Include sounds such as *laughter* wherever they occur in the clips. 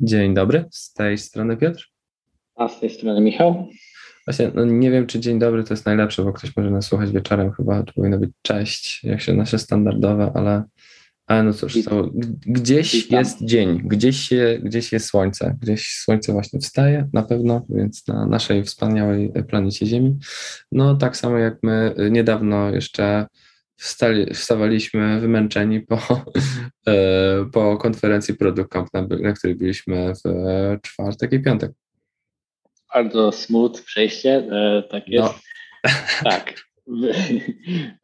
Dzień dobry, z tej strony Piotr. A z tej strony Michał. Właśnie, no nie wiem, czy dzień dobry to jest najlepsze, bo ktoś może nas słuchać wieczorem, chyba to powinno być cześć, jak się nasze standardowe, ale, ale no cóż, to, gdzieś jest dzień, gdzieś, się, gdzieś jest słońce, gdzieś słońce właśnie wstaje na pewno, więc na naszej wspaniałej planecie Ziemi. No tak samo jak my niedawno jeszcze wstali, wstawaliśmy wymęczeni po, *laughs* e, po konferencji Product Camp, na, na której byliśmy w czwartek i piątek. Bardzo smooth przejście, e, tak jest. No. Tak.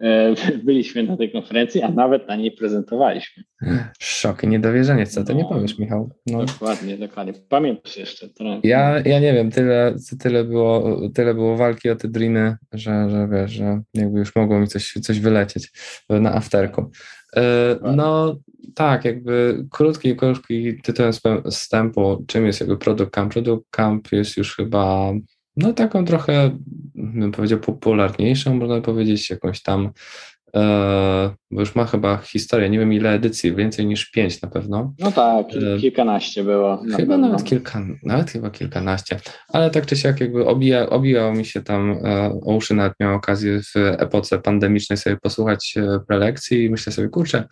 E, byliśmy na tej konferencji, a nawet na niej prezentowaliśmy. Szok i niedowierzenie, co ty no, nie powiesz, Michał? No. Dokładnie, dokładnie. Pamiętasz jeszcze. To... Ja, ja nie wiem, tyle, tyle, było, tyle było walki o te driny, że, że wiesz, że jakby już mogło mi coś, coś wylecieć na afterku. E, no tak, jakby krótki, krótki tytułem wstępu, czym jest jakby Product Camp? Product Camp jest już chyba no taką trochę, bym powiedział, popularniejszą, można powiedzieć, jakąś tam, e, bo już ma chyba historię, nie wiem ile edycji, więcej niż pięć na pewno. No tak, e, kilkanaście było. Na chyba pewno. nawet kilka, nawet chyba kilkanaście, ale tak czy siak jakby obija, obijało mi się tam e, o uszy, nawet miałem okazję w epoce pandemicznej sobie posłuchać e, prelekcji i myślę sobie, kurczę,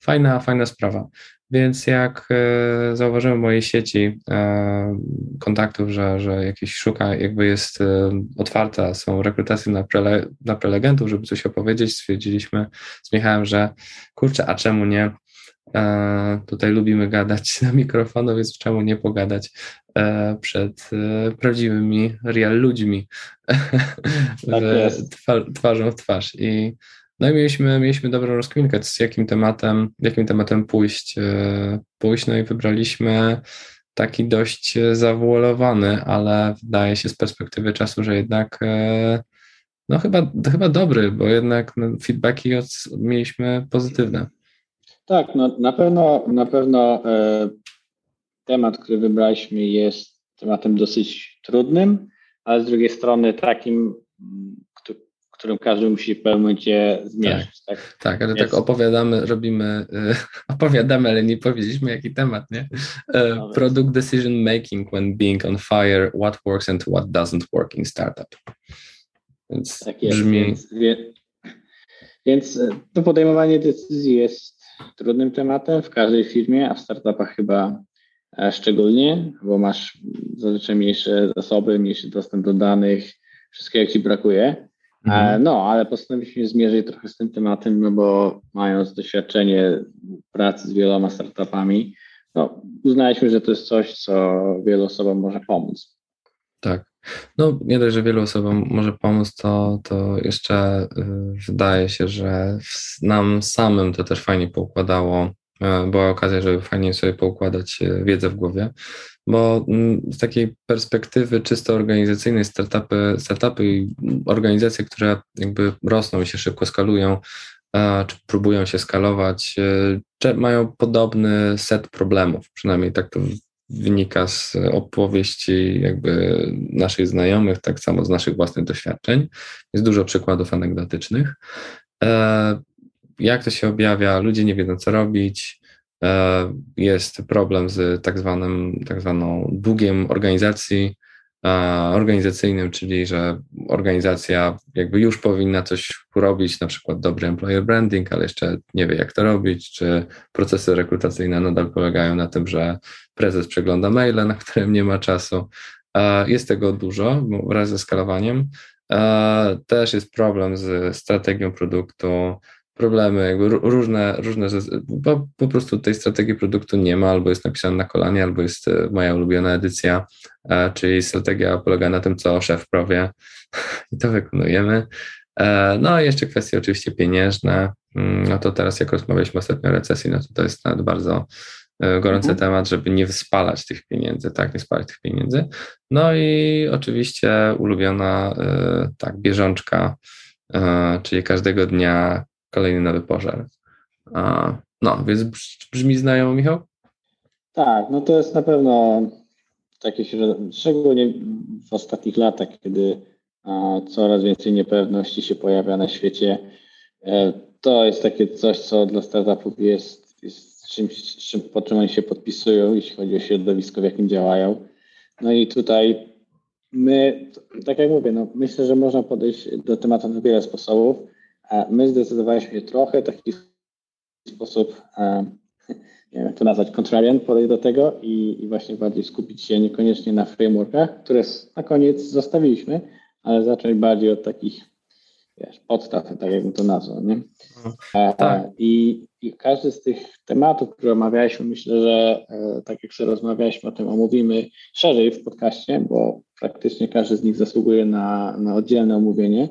fajna, fajna sprawa. Więc jak e, zauważyłem w mojej sieci e, kontaktów, że, że jakiś szuka, jakby jest e, otwarta, są rekrutacje na, prele, na prelegentów, żeby coś opowiedzieć, stwierdziliśmy z Michałem, że kurczę, a czemu nie? Tutaj lubimy gadać na mikrofonu, więc czemu nie pogadać przed prawdziwymi real ludźmi, *laughs* tak twarzą w twarz. I no i mieliśmy, mieliśmy dobrą rozkminkę, z jakim tematem, jakim tematem pójść, e, pójść. No i wybraliśmy taki dość zawualowany, ale wydaje się z perspektywy czasu, że jednak e, no chyba, chyba dobry, bo jednak no, feedbacki mieliśmy pozytywne. Tak, no na pewno, na pewno e, temat, który wybraliśmy jest tematem dosyć trudnym, ale z drugiej strony takim, którym każdy musi w pewnym momencie zmierzyć. Tak, tak, tak ale tak opowiadamy, robimy, y, *laughs* opowiadamy, ale nie powiedzieliśmy jaki temat, nie? Uh, product decision making when being on fire, what works and what doesn't work in startup. Więc tak jest, brzmi... Więc, więc e, to podejmowanie decyzji jest trudnym tematem w każdej firmie, a w startupach chyba e, szczególnie, bo masz zazwyczaj mniejsze zasoby, mniejszy dostęp do danych, wszystkiego ci brakuje. Mhm. No, ale postanowiliśmy zmierzyć trochę z tym tematem, no bo mając doświadczenie pracy z wieloma startupami, no, uznaliśmy, że to jest coś, co wielu osobom może pomóc. Tak. No, nie dość, że wielu osobom może pomóc, to, to jeszcze y, wydaje się, że nam samym to też fajnie poukładało E, była okazja, żeby fajnie sobie poukładać e, wiedzę w głowie, bo mm, z takiej perspektywy czysto organizacyjnej startupy, startupy i organizacje, które jakby rosną i się szybko skalują, czy próbują się skalować, e, mają podobny set problemów, przynajmniej tak to wynika z opowieści jakby naszych znajomych, tak samo z naszych własnych doświadczeń. Jest dużo przykładów anegdotycznych jak to się objawia, ludzie nie wiedzą, co robić. E, jest problem z tak zwanym, tak zwaną długiem organizacji, e, organizacyjnym, czyli że organizacja jakby już powinna coś robić, na przykład dobry employer branding, ale jeszcze nie wie, jak to robić, czy procesy rekrutacyjne nadal polegają na tym, że prezes przegląda maile, na którym nie ma czasu. E, jest tego dużo wraz ze skalowaniem. Też jest problem z strategią produktu, problemy, jakby różne, różne bo po prostu tej strategii produktu nie ma, albo jest napisana na kolanie, albo jest e, moja ulubiona edycja, e, czyli strategia polega na tym, co szef powie *laughs* i to wykonujemy. E, no i jeszcze kwestie oczywiście pieniężne, mm, no to teraz jak rozmawialiśmy ostatnio o recesji, no to to jest nawet bardzo gorący mhm. temat, żeby nie spalać tych pieniędzy, tak, nie spalać tych pieniędzy. No i oczywiście ulubiona tak, bieżączka, czyli każdego dnia kolejny nowy pożar. No, więc brzmi znajomo, Michał? Tak, no to jest na pewno takie, szczególnie w ostatnich latach, kiedy coraz więcej niepewności się pojawia na świecie. E, to jest takie coś, co dla startupów jest, jest czymś, czym, po czym oni się podpisują, jeśli chodzi o środowisko, w jakim działają. No i tutaj my, tak jak mówię, no myślę, że można podejść do tematu na wiele sposobów. A my zdecydowaliśmy się trochę w taki sposób, *laughs* nie wiem jak to nazwać, contrarian podejść do tego i, i właśnie bardziej skupić się niekoniecznie na frameworkach, które na koniec zostawiliśmy, ale zacząć bardziej od takich wiesz, podstaw, tak jakbym to nazwał. Nie? E, tak. I, I, każdy z tych tematów, które omawialiśmy, myślę, że e, tak jak sobie rozmawialiśmy o tym, omówimy szerzej w podcaście, bo praktycznie każdy z nich zasługuje na, na oddzielne omówienie.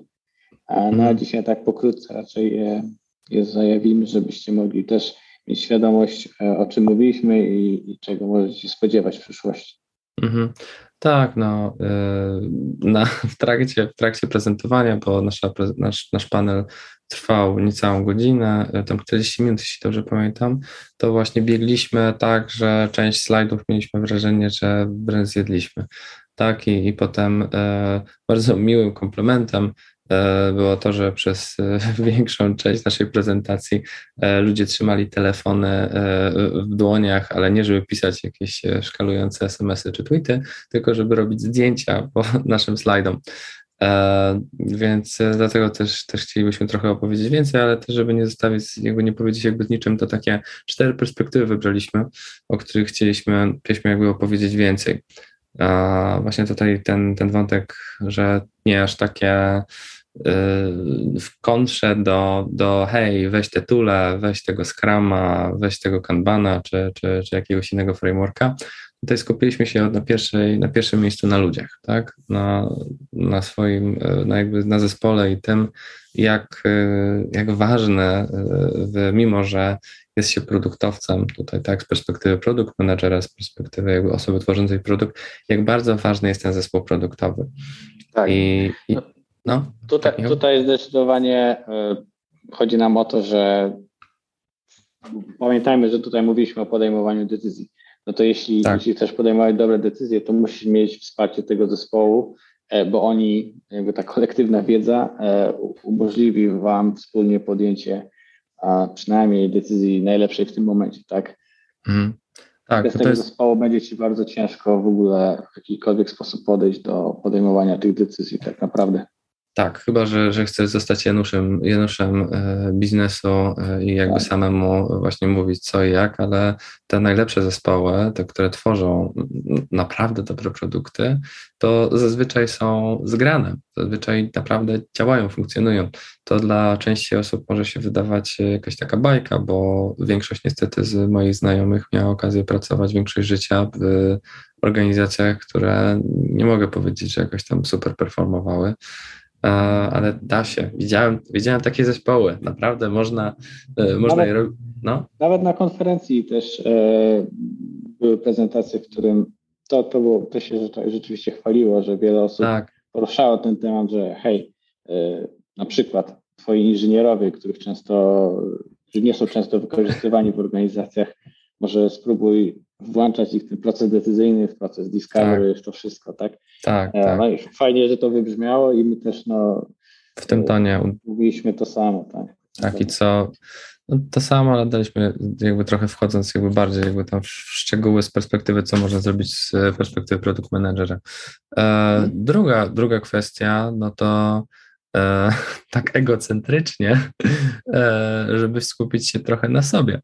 A no mhm. dzisiaj tak pokrótce raczej je, je zajawimy, żebyście mogli też mieć świadomość, e, o czym mówiliśmy i, i czego możecie się spodziewać w przyszłości. Mhm. Tak, no, y, na, w, trakcie, w trakcie prezentowania, bo nasza, nasz, nasz panel trwał niecałą godzinę, y, tam 40 minut, jeśli dobrze pamiętam, to właśnie biegliśmy tak, że część slajdów mieliśmy wrażenie, że wręcz zjedliśmy. Tak, i, i potem y, bardzo miłym komplementem E, było to, że przez e, *laughs* większą część naszej prezentacji e, ludzie trzymali telefony w dłoniach, ale nie żeby pisać jakieś szkalujące SMS-y czy tweety, tylko żeby robić zdjęcia *laughs* po naszym slajdom. Więc dlatego też, też chcielibyśmy trochę opowiedzieć więcej, ale też, żeby nie zostawić, jakby nie powiedzieć jakby z niczym, to takie cztery perspektywy wybraliśmy, o których chcieliśmy, chcieliśmy jakby opowiedzieć więcej. Właśnie tutaj ten, ten wątek, że nie aż takie w kontrze do, do hej, weź te tule, weź tego Scrama, weź tego Kanbana czy, czy, czy jakiegoś innego frameworka. Tutaj skupiliśmy się na, pierwszej, na pierwszym miejscu na ludziach, tak? Na, na swoim, na jakby na zespole i tym, jak, jak ważne, mimo że jest się produktowcem, tutaj tak, z perspektywy produkt managera, z perspektywy jakby osoby tworzącej produkt, jak bardzo ważny jest ten zespół produktowy. Tak. I, i no, tutaj, tutaj zdecydowanie y, chodzi nam o to, że pamiętajmy, że tutaj mówiliśmy o podejmowaniu decyzji. No to jeśli, tak. jeśli chcesz podejmować dobre decyzje, to musisz mieć wsparcie tego zespołu, e, bo oni, jakby ta kolektywna wiedza e, umożliwi Wam wspólnie podjęcie a przynajmniej decyzji najlepszej w tym momencie, tak? Mhm. Tak, Bez tego jest... zespołu będzie Ci bardzo ciężko w ogóle w jakikolwiek sposób podejść do podejmowania tych decyzji tak naprawdę. Tak, chyba, że, że chcesz zostać Januszem, Januszem e, biznesu e, i jakby tak. samemu właśnie mówić co i jak, ale te najlepsze zespoły, te, które tworzą naprawdę dobre produkty, to zazwyczaj są zgrane, zazwyczaj naprawdę działają, funkcjonują. To dla części osób może się wydawać jakaś taka bajka, bo większość niestety z moich znajomych miała okazję pracować większość życia w organizacjach, które nie mogę powiedzieć, że jakoś tam super performowały ale da się. Widziałem, widziałem takie zespoły. Naprawdę można, e, można nawet, je robić. No. Nawet na konferencji też e, były prezentacje, w którym to, to, było, to się rzeczywiście chwaliło, że wiele osób tak. poruszało ten temat, że hej, e, na przykład twoi inżynierowie, których często, którzy nie są często wykorzystywani w organizacjach, może spróbuj włączać ich w ten proces decyzyjny, w proces discovery, tak. w to wszystko, tak? Tak, e, tak. No i fajnie, że to wybrzmiało i my też no, w tym tonie mówiliśmy to samo, tak? Tak i co, no to samo, ale daliśmy jakby trochę wchodząc jakby bardziej jakby tam w szczegóły z perspektywy, co można zrobić z perspektywy produkt managera. E, mhm. druga, druga kwestia, no to e, *laughs* tak egocentrycznie, e, żeby skupić się trochę na sobie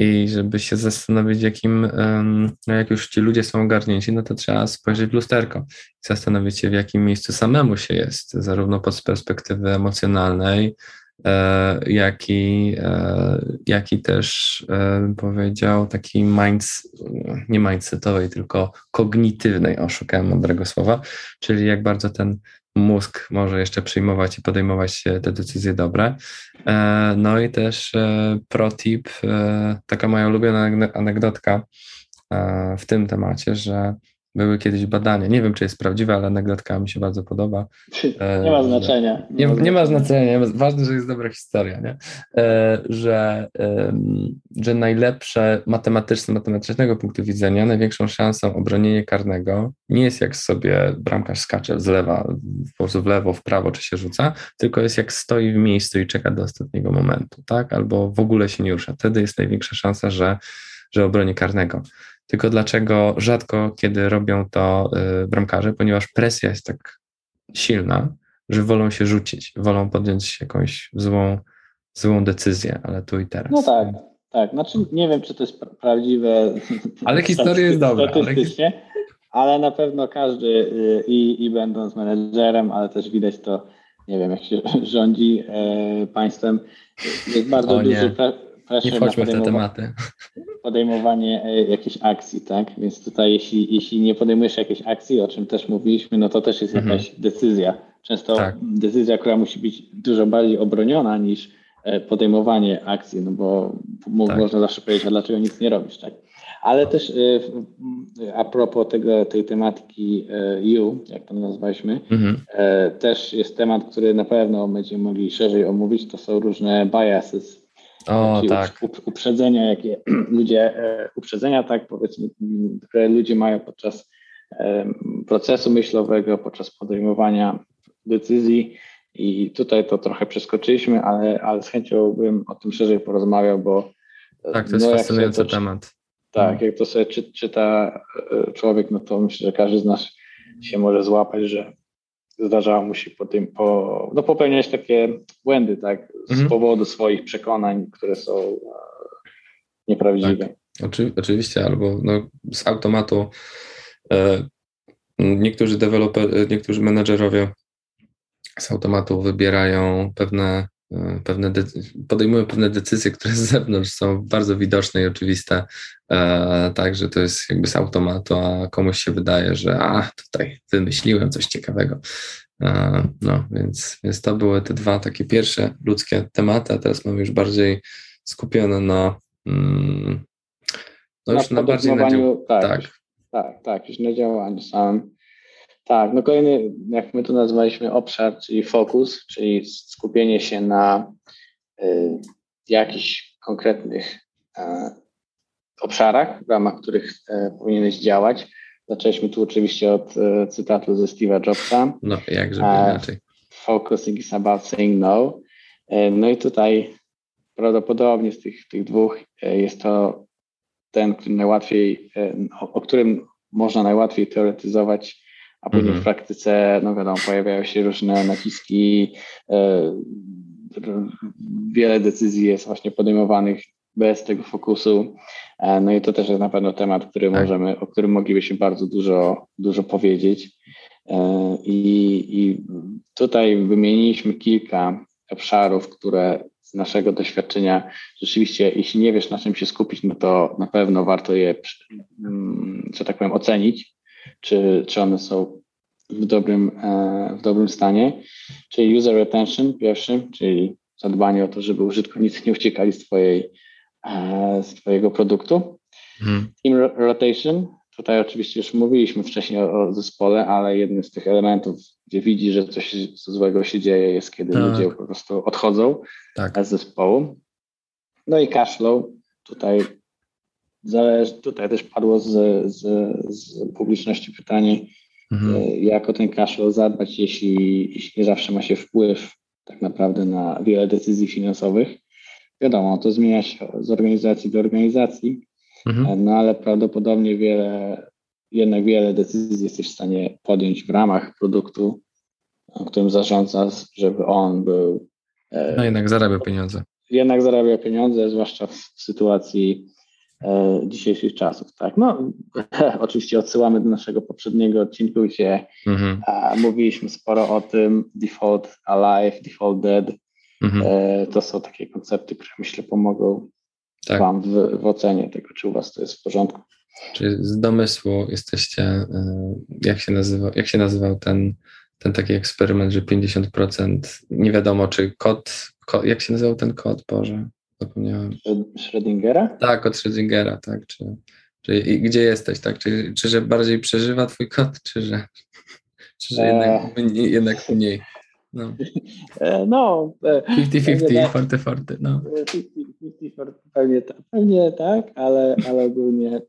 i żeby się zastanowić, jakim, no jak już ci ludzie są ogarnięci, no to trzeba spojrzeć w lusterko i zastanowić się, w jakim miejscu samemu się jest, zarówno pod perspektywy emocjonalnej, e, jak i, e, jak i też e, bym powiedział taki minds, nie mindsetowej, tylko kognitywnej, oszukałem mądrego słowa, czyli jak bardzo ten mózg może jeszcze przyjmować i podejmować te decyzje dobre. E, no i też e, protip, e, taka moja ulubiona anegdotka w tym temacie, że były kiedyś badania, nie wiem czy jest prawdziwe, ale anegdotka mi się bardzo podoba. *laughs* Nie ma znaczenia. Nie, nie, nie ma znaczenia, ważne, że jest dobra historia, nie? E, że, że najlepsze matematyczne, matematycznego punktu widzenia, największą szansą obronienia karnego nie jest jak sobie bramkarz skacze z lewa, po prostu w lewo, w prawo, czy się rzuca, tylko jest jak stoi w miejscu i czeka do ostatniego momentu, tak? Albo w ogóle się nie rusza. Wtedy jest największa szansa, że, że obroni karnego. Tylko dlaczego rzadko kiedy robią to y, bramkarze? Ponieważ presja jest tak silna, że wolą się rzucić, wolą podjąć jakąś złą, złą decyzję, ale tu i teraz. No tak, tak. Znaczy nie wiem, czy to jest prawdziwe. *laughs* Ale historia jest dobra. Ale... ale na pewno każdy y, i, i będąc menedżerem, ale też widać to, nie wiem, jak się *laughs* rządzi e, państwem, jest bardzo o, duży nie wchodźmy w te tematy. Podejmowanie e, jakiejś akcji, tak? Więc tutaj jeśli, jeśli nie podejmujesz jakiejś akcji, o czym też mówiliśmy, no to też jest mhm. jakaś decyzja. Często tak. decyzja, która musi być dużo bardziej obroniona niż e, podejmowanie akcji, no bo tak. można zawsze powiedzieć, a dlaczego nic nie robisz, tak? Ale też e, a propos tego, tej tematyki U, jak to nazwaliśmy, mhm. też jest temat, który na pewno będziemy mogli szerzej omówić, to są różne biases, o, tak. uprzedzenia, jakie *clears throat* ludzie, e, uprzedzenia, tak powiedzmy, które ludzie mają podczas procesu myślowego, podczas podejmowania decyzji. I tutaj to trochę przeskoczyliśmy, ale, ale z chęcią bym o tym szerzej porozmawiał, bo. Tak, to jest no, fascynujący to, temat. Tak, no. jak to sobie czy, czyta e, człowiek, no to myślę, że każdy z nas się może złapać, że zdarzało mu się po tym, po, no popełniać takie błędy, tak, z mhm. powodu swoich przekonań, które są e, nieprawdziwe. Tak. Oczy, oczywiście, albo no, z automatu e, niektórzy deweloper, niektórzy menedżerowie z automatu wybierają pewne E, pewne podejmują pewne decyzje, które z zewnątrz są bardzo widoczne i oczywiste, e, tak, że to jest jakby z automatu, a komuś się wydaje, że a, tutaj wymyśliłem coś ciekawego. E, no, więc, więc to były te dwa takie pierwsze ludzkie tematy, a teraz mam już bardziej skupione na mm, no już na, na bardziej na dział... tak, tak. tak, tak, już na działaniu samym. Tak, no kolejny, jak my to nazwaliśmy, obszar, czyli fokus, czyli skupienie się na y, jakichś konkretnych y, obszarach, w ramach których y, powinieneś działać. Zaczęliśmy tu oczywiście od y, cytatu ze Steve'a Jobsa. No, jakże inaczej. Focusing is about saying no. No i tutaj prawdopodobnie z tych, tych dwóch jest to ten, który najłatwiej, o, o którym można najłatwiej teoretyzować a później mm -hmm. w praktyce, no wiadomo, pojawiają się różne naciski, e, wiele decyzji jest właśnie podejmowanych bez tego fokusu. E, no i to też jest na pewno temat, który tak. możemy, o którym moglibyśmy bardzo dużo, dużo powiedzieć. E, I, I tutaj wymieniliśmy kilka obszarów, które z naszego doświadczenia rzeczywiście, jeśli nie wiesz na czym się skupić, no to na pewno warto je, mm, że tak powiem, ocenić czy, czy one są w dobrym, e, w dobrym stanie. Czyli user retention pierwszy, czyli zadbanie o to, żeby użytkownicy nie uciekali z, twojej, e, z Twojego produktu. Hmm. Team rotation, tutaj oczywiście już mówiliśmy wcześniej o, o, zespole, ale jednym z tych elementów, gdzie widzi, że coś złego się dzieje, jest kiedy tak. ludzie po prostu odchodzą tak. z zespołu. No i cash flow, tutaj Zależy, tutaj też padło z, z, z publiczności pytanie, mhm. E, jak o ten cashflow zadbać, jeśli, jeśli nie zawsze ma się wpływ tak naprawdę na wiele decyzji finansowych. Wiadomo, to zmienia się z organizacji do organizacji, mhm. E, no ale prawdopodobnie wiele, jednak wiele decyzji jesteś w stanie podjąć w ramach produktu, którym zarządzasz, żeby on był. E, no jednak zarabia pieniądze. Jednak zarabia pieniądze, zwłaszcza w sytuacji E, dzisiejszych czasów. Tak? No, *laughs* oczywiście odsyłamy do naszego poprzedniego odcinku, gdzie mhm. mówiliśmy sporo o tym default alive, default dead. Mhm. E, to są takie koncepty, które myślę pomogą tak. Wam w, w ocenie tego, czy u Was to jest w porządku. Czy z domysłu jesteście, e, jak się, nazywa, jak się nazywał ten, ten taki eksperyment, że 50% nie wiadomo, czy kod, kod jak się nazywał ten kod, Boże? Zapomniałem. Schrödingera? Tak, od Schrödingera, tak. Czy Czyli gdzie jesteś, tak? Czy, czy że bardziej przeżywa twój kot, czy że, czy że jednak, e... jednak mniej? No. *laughs* E, no 50-50, forty forty, no. 50-50, pewnie, pewnie tak, ale, ale ogólnie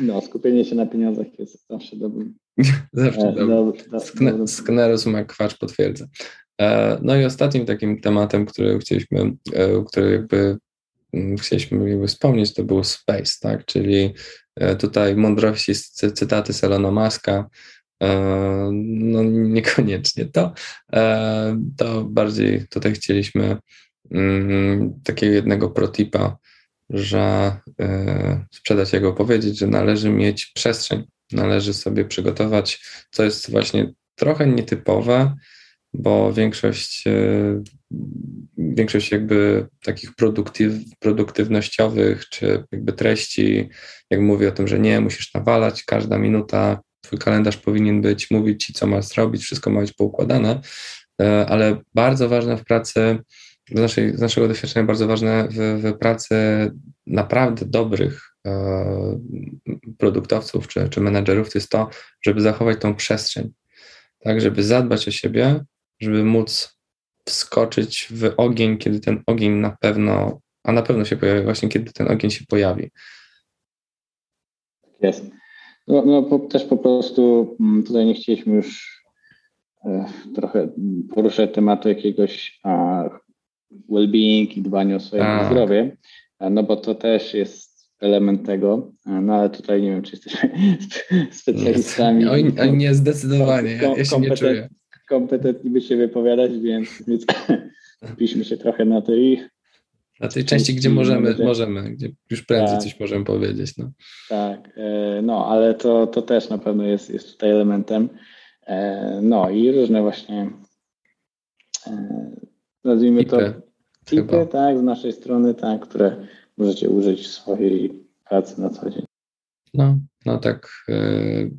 no, skupienie się na pieniądzach jest zawsze dobrym. *laughs* zawsze e, dobrym. Do, Sknerus ma kwacz potwierdza. E, no i ostatnim takim tematem, który chcieliśmy, który jakby chcieliśmy jakby wspomnieć, to był space, tak? Czyli tutaj mądrości, cytaty Selona Maska, E, no niekoniecznie to. E, to bardziej tutaj chcieliśmy mm, takiego jednego protipa, że e, sprzedać jego powiedzieć, że należy mieć przestrzeń, należy sobie przygotować, co jest właśnie trochę nietypowe, bo większość, większość jakby takich produktyw, produktywnościowych czy jakby treści, jak mówię o tym, że nie, musisz nawalać, każda minuta Twój kalendarz powinien być, mówić Ci, co masz zrobić, wszystko ma być poukładane, e, ale bardzo ważne w pracy, z, naszej, z naszego doświadczenia, bardzo ważne w, w pracy naprawdę dobrych e, produktowców czy, czy menedżerów, to jest to, żeby zachować tą przestrzeń, tak, żeby zadbać o siebie, żeby móc wskoczyć w ogień, kiedy ten ogień na pewno, a na pewno się pojawi, właśnie kiedy ten ogień się pojawi. Jest. No, no po, też po prostu mm, tutaj nie chcieliśmy już e, trochę poruszać tematu jakiegoś a, well-being i dbania o swoje tak. zdrowie, no bo to też jest element tego, no ale tutaj nie wiem, czy jesteśmy *laughs* specjalistami. Oj nie, zdecydowanie, ja, ja się nie czuję. Kompetentni by się wypowiadać, więc, *laughs* więc piszmy się trochę na i na tej części, gdzie możemy, możemy, gdzie już prędzej tak. coś możemy powiedzieć. No. Tak, e, no ale to, to też na pewno jest, jest tutaj elementem. E, no i różne właśnie e, nazwijmy to tipy, tak, z naszej strony, tak, które możecie użyć w swojej pracy na co dzień. No, no tak,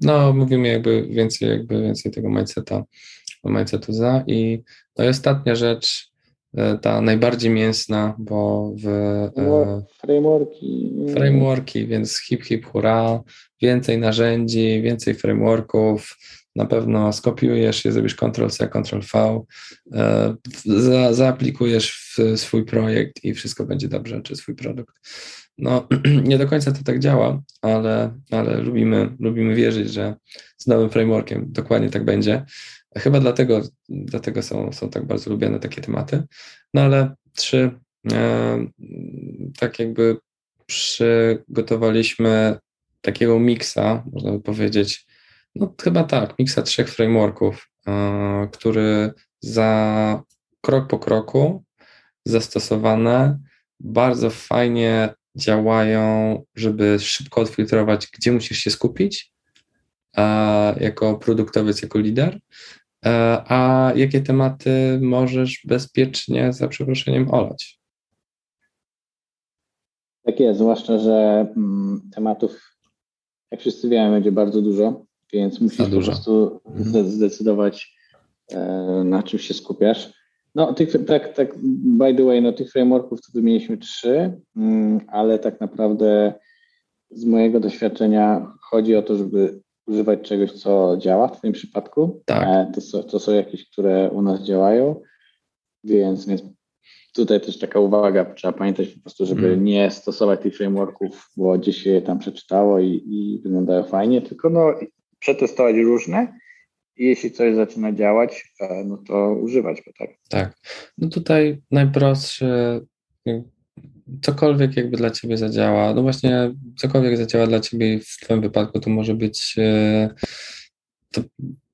no mówimy jakby więcej, jakby więcej tego mindseta, mindsetu za i no i ostatnia rzecz, E, ta najbardziej mięsna, bo w no, frameworki. Frameworki, więc hip hip hura, więcej narzędzi, więcej frameworków, na pewno skopiujesz je, zrobisz Ctrl-C, Ctrl-V, e, za, zaaplikujesz w swój projekt i wszystko będzie dobrze, czy swój produkt. No, *clears throat* nie do końca to tak działa, ale, ale lubimy, lubimy wierzyć, że z nowym frameworkiem dokładnie tak będzie. Chyba dlatego, dlatego są, są tak bardzo lubiane takie tematy. No ale trzy, e, tak jakby przygotowaliśmy takiego miksa, można by powiedzieć, no chyba tak, miksa trzech frameworków, e, który za krok po kroku zastosowane bardzo fajnie działają, żeby szybko odfiltrować, gdzie musisz się skupić, jako produktowiec, jako lider, E, a jakie tematy możesz bezpiecznie, za przeproszeniem, olać? Tak jest, zwłaszcza, że mm, tematów, jak wszyscy wiemy, będzie bardzo dużo, więc musisz po prostu mhm. zdecydować, e, na czym się skupiasz. No, tych, tak, tak, by the way, no, tych frameworków to wymieniliśmy trzy, mm, ale tak naprawdę z mojego doświadczenia chodzi o to, żeby używać czegoś, co działa w tym przypadku. Tak. E, to, są, to są jakieś, które u nas działają, więc, więc tutaj też taka uwaga, trzeba pamiętać po prostu, żeby mm. nie stosować tych frameworków, bo gdzieś się je tam przeczytało i, i wyglądają fajnie, tylko no, przetestować różne i jeśli coś zaczyna działać, e, no to używać go, tak? Tak. No tutaj najprostsze cokolwiek jakby dla ciebie zadziała, no właśnie cokolwiek zadziała dla ciebie w twoim wypadku, to może być e, to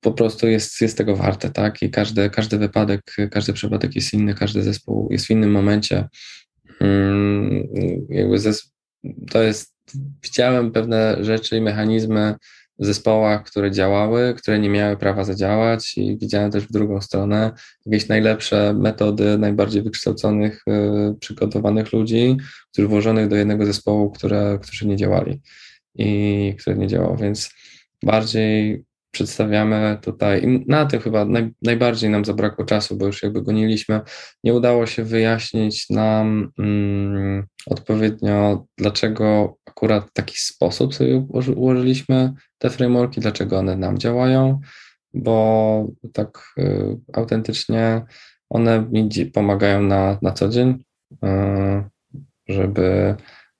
po prostu jest, jest tego warte, tak? I każdy, każdy wypadek, każdy przypadek jest inny, każdy zespół jest w innym momencie. Hmm, jakby to jest, widziałem pewne rzeczy i mechanizmy, zespołach, które działały, które nie miały prawa zadziałać i widziałem też w drugą stronę jakieś najlepsze metody najbardziej wykształconych, y, przygotowanych ludzi, których włożonych do jednego zespołu, które, którzy nie działali i które nie działało, więc bardziej przedstawiamy tutaj, i na tym chyba naj, najbardziej nam zabrakło czasu, bo już jakby goniliśmy, nie udało się wyjaśnić nam mm, odpowiednio, dlaczego akurat w taki sposób sobie ułożyliśmy te frameworki, dlaczego one nam działają, bo tak y, autentycznie one mi pomagają na, na co dzień, y, żeby,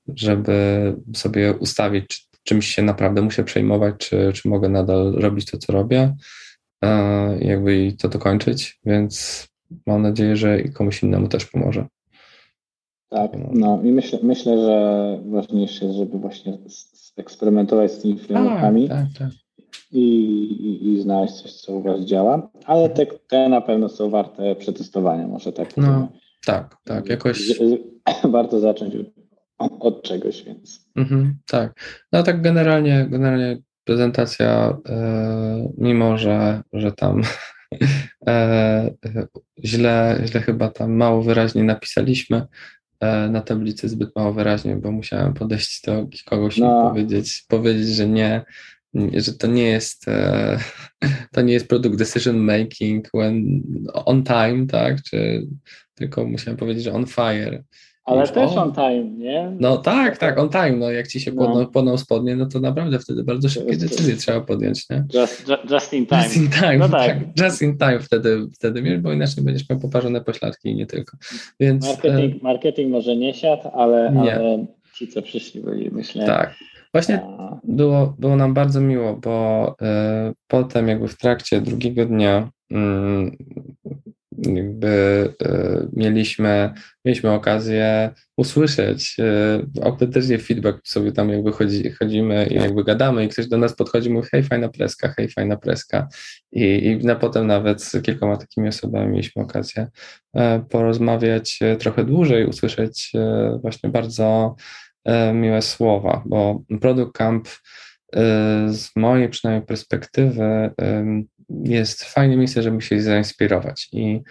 żeby sobie ustawić, czymś się naprawdę muszę przejmować, czy, czy mogę nadal robić to, co robię, e, jakby i to dokończyć, więc mam nadzieję, że i komuś innemu też pomoże. Tak, no i myślę, myślę że ważniejsze jest, żeby właśnie eksperymentować z tymi tak, tak, tak. I, i, i, znaleźć coś, co u Was działa, ale te, te na pewno są warte przetestowania, może tak No, tak, tak, jakoś... *clears throat* Warto zacząć od czegoś, więc. Mhm, tak. No tak generalnie, generalnie prezentacja, e, mimo że, że tam *laughs* e, źle, źle chyba tam mało wyraźnie napisaliśmy e, na tablicy zbyt mało wyraźnie, bo musiałem podejść do kogoś no. i powiedzieć, powiedzieć, że nie, że to nie jest to nie jest produkt decision making when on time, tak? Czy tylko musiałem powiedzieć, że on fire. Ale też on time, nie? No tak, tak, on time. No jak ci się no. podną, spodnie, no to naprawdę wtedy bardzo szybkie decyzje trzeba podjąć, nie? Just, just in time. Just in time, no tak. tak. Just in time wtedy, wtedy mieć, bo inaczej będziesz miał poparzone pośladki i nie tylko. Więc, marketing, e... marketing może nie siadł, ale, nie. ale ci, co przyszli, byli, myślę... Tak. Właśnie było, było nam bardzo miło, bo y, potem jakby w trakcie drugiego dnia y, jakby e, mieliśmy, mieliśmy okazję usłyszeć e, autentycznie feedback, sobie tam jakby chodzi, chodzimy i jakby gadamy i ktoś do nas podchodzi i mówi hej, fajna preska, hej, fajna preska. I, i na potem nawet z kilkoma takimi osobami mieliśmy okazję e, porozmawiać trochę dłużej, usłyszeć właśnie bardzo miłe słowa, bo Product Camp z mojej przynajmniej perspektywy jest fajne miejsce, żeby się zainspirować. I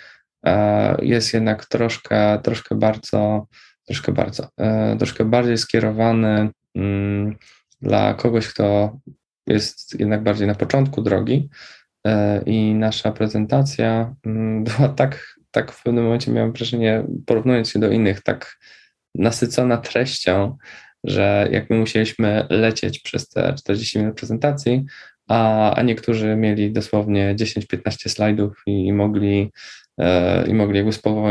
e, jest jednak troszkę, troszkę bardzo, troszkę bardzo, e, troszkę bardziej skierowany mm, dla kogoś, kto jest jednak bardziej na początku drogi e, i nasza prezentacja mm, *laughs* była tak, tak w pewnym momencie miałem wrażenie, porównując się do innych, tak nasycona treścią, że jak my musieliśmy lecieć przez te 40 minut prezentacji, a, a niektórzy mieli dosłownie 10-15 slajdów i, i mogli, e, i mogli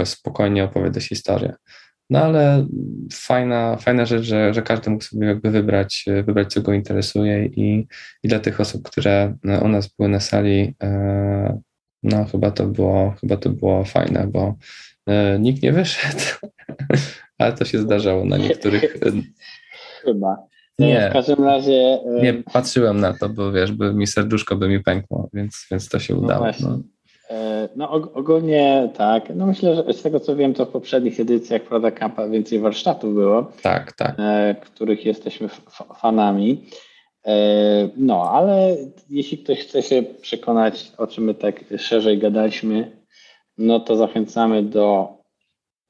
spokojnie opowiadać historię. No ale fajna, fajna rzecz, że, że każdy mógł sobie jakby wybrać, wybrać, co go interesuje i, i dla tych osób, które u nas były na sali, e, no chyba to było, chyba to było fajne, bo e, nikt nie wyszedł, *laughs* ale to się zdarzało na niektórych. *laughs* Chyba. Nie. W każdym razie. Nie patrzyłem na to, bo wiesz, by mi serduszko by mi pękło, więc, więc to się no udało. No, no ogólnie tak. No myślę, że z tego co wiem, to w poprzednich edycjach Product Campa więcej warsztatów było. Tak, tak. E, których jesteśmy fanami. No, ale jeśli ktoś chce się przekonać, o czym my tak szerzej gadaliśmy, no to zachęcamy do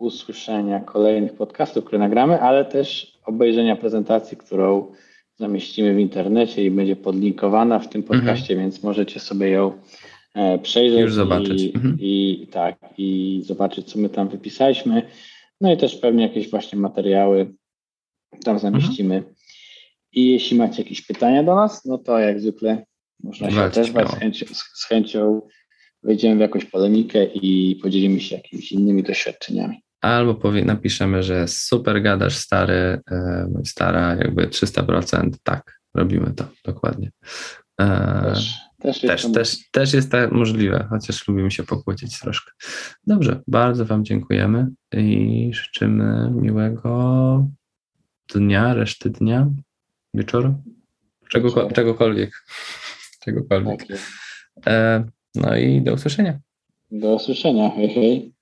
usłyszenia kolejnych podcastów, które nagramy, ale też obejrzenia prezentacji, którą zamieścimy w internecie i będzie podlinkowana w tym mhm. podcaście, mhm. więc możecie sobie ją e, przejrzeć. Już zobaczyć. I, mhm. i, tak, i zobaczyć, co my tam wypisaliśmy. No i też pewnie jakieś właśnie materiały tam zamieścimy. Mhm. I jeśli macie jakieś pytania do nas, no to jak zwykle można się też z chęcią, z chęcią wejdziemy w jakąś polemikę i podzielimy się jakimiś innymi doświadczeniami albo powie, napiszemy, że super gadasz stary, stara, jakby 300%, tak, robimy to, dokładnie. E, też, też, też, też, też jest to możliwe, chociaż lubimy się pokłócić troszkę. Dobrze, bardzo Wam dziękujemy i życzymy miłego dnia, reszty dnia, wieczoru, Czego, czegokolwiek. Czegokolwiek. E, no i do usłyszenia. Do usłyszenia, hej hej.